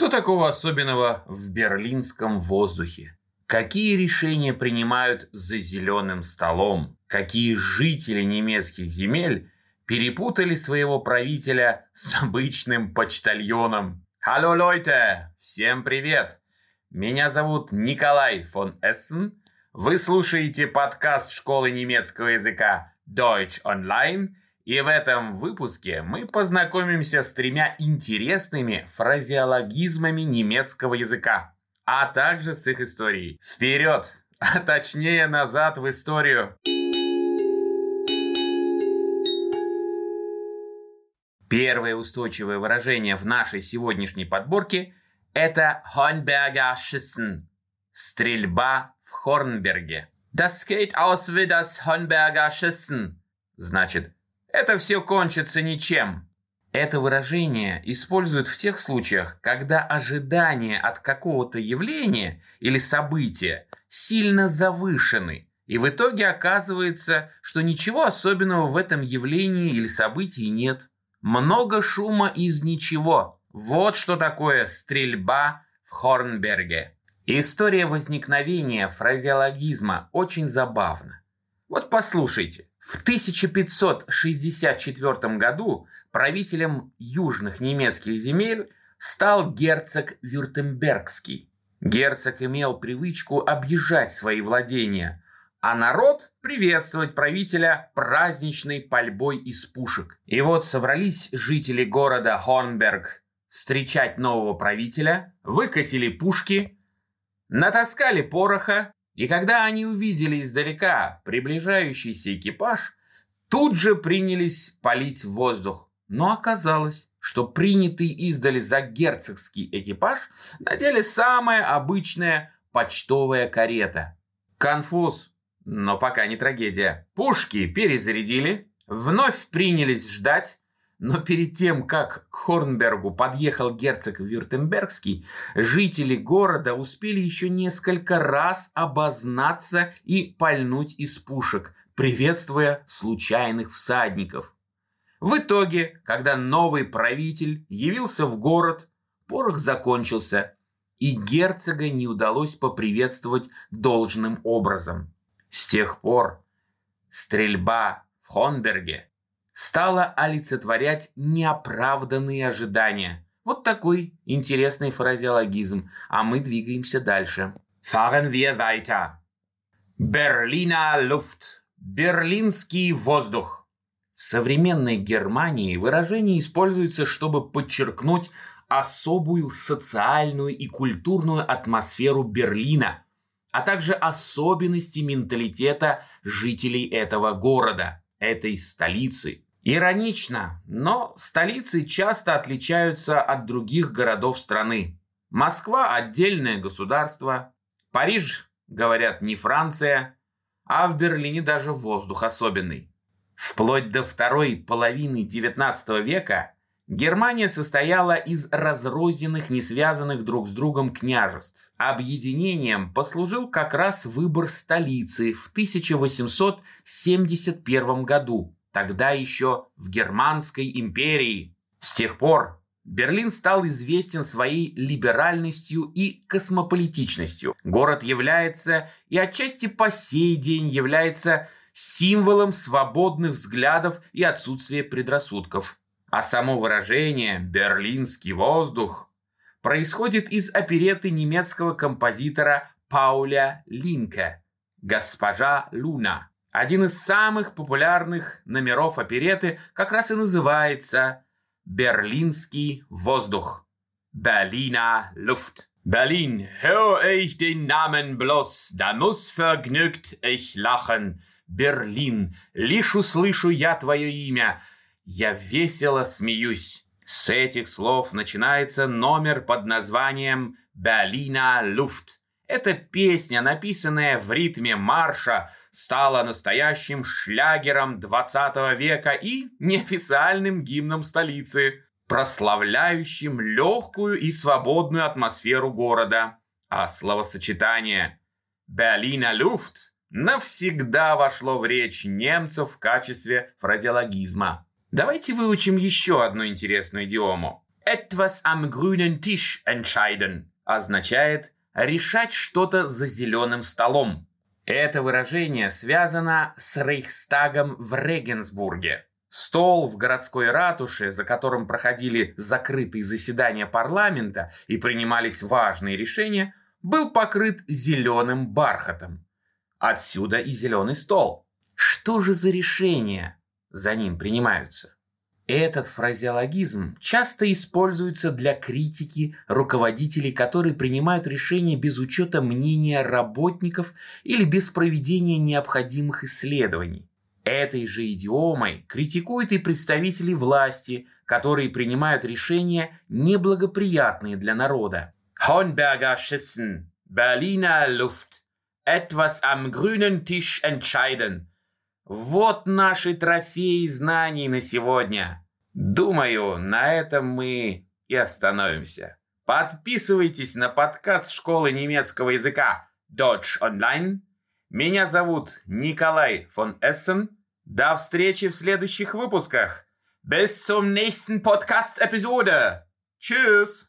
Что такого особенного в берлинском воздухе? Какие решения принимают за зеленым столом? Какие жители немецких земель перепутали своего правителя с обычным почтальоном? Hallo Leute! Всем привет! Меня зовут Николай фон Эссен. Вы слушаете подкаст школы немецкого языка Deutsch Online – и в этом выпуске мы познакомимся с тремя интересными фразеологизмами немецкого языка, а также с их историей. Вперед, а точнее назад в историю. Первое устойчивое выражение в нашей сегодняшней подборке – это Hornberger стрельба в Хорнберге. Das geht aus wie das Hornberger Schießen – значит – это все кончится ничем. Это выражение используют в тех случаях, когда ожидания от какого-то явления или события сильно завышены, и в итоге оказывается, что ничего особенного в этом явлении или событии нет. Много шума из ничего. Вот что такое стрельба в Хорнберге. История возникновения фразеологизма очень забавна. Вот послушайте. В 1564 году правителем южных немецких земель стал герцог Вюртембергский. Герцог имел привычку объезжать свои владения, а народ приветствовать правителя праздничной пальбой из пушек. И вот собрались жители города Хорнберг встречать нового правителя, выкатили пушки, натаскали пороха и когда они увидели издалека приближающийся экипаж, тут же принялись палить в воздух. Но оказалось, что принятый издали за герцогский экипаж на деле самая обычная почтовая карета. Конфуз, но пока не трагедия. Пушки перезарядили, вновь принялись ждать, но перед тем, как к Хорнбергу подъехал герцог Вюртембергский, жители города успели еще несколько раз обознаться и пальнуть из пушек, приветствуя случайных всадников. В итоге, когда новый правитель явился в город, порох закончился, и герцога не удалось поприветствовать должным образом. С тех пор стрельба в Хонберге – стала олицетворять неоправданные ожидания. Вот такой интересный фразеологизм, а мы двигаемся дальше. Fahren wir weiter. Berliner Luft. Берлинский воздух. В современной Германии выражение используется, чтобы подчеркнуть особую социальную и культурную атмосферу Берлина, а также особенности менталитета жителей этого города, этой столицы. Иронично, но столицы часто отличаются от других городов страны. Москва – отдельное государство, Париж, говорят, не Франция, а в Берлине даже воздух особенный. Вплоть до второй половины XIX века Германия состояла из разрозненных, не связанных друг с другом княжеств. Объединением послужил как раз выбор столицы в 1871 году – тогда еще в Германской империи. С тех пор Берлин стал известен своей либеральностью и космополитичностью. Город является и отчасти по сей день является символом свободных взглядов и отсутствия предрассудков. А само выражение «берлинский воздух» происходит из опереты немецкого композитора Пауля Линке «Госпожа Луна», один из самых популярных номеров опереты как раз и называется «Берлинский воздух» Berliner Luft. Berlin, hör ich den Namen bloß, da muss vergnügt ich lachen. Берлин, лишь услышу я твое имя, я весело смеюсь. С этих слов начинается номер под названием «Berliner Luft». Эта песня, написанная в ритме марша, стала настоящим шлягером 20 века и неофициальным гимном столицы, прославляющим легкую и свободную атмосферу города. А словосочетание «Берлина Люфт» навсегда вошло в речь немцев в качестве фразеологизма. Давайте выучим еще одну интересную идиому. etwas am grünen Tisch entscheiden означает решать что-то за зеленым столом. Это выражение связано с Рейхстагом в Регенсбурге. Стол в городской ратуше, за которым проходили закрытые заседания парламента и принимались важные решения, был покрыт зеленым бархатом. Отсюда и зеленый стол. Что же за решения за ним принимаются? Этот фразеологизм часто используется для критики руководителей, которые принимают решения без учета мнения работников или без проведения необходимых исследований. Этой же идиомой критикуют и представители власти, которые принимают решения неблагоприятные для народа. Hornberger Schissen, Berliner Luft, etwas am grünen Tisch entscheiden – вот наши трофеи знаний на сегодня. Думаю, на этом мы и остановимся. Подписывайтесь на подкаст школы немецкого языка Deutsch Online. Меня зовут Николай фон Эссен. До встречи в следующих выпусках. Bis zum nächsten Podcast-Episode. Tschüss.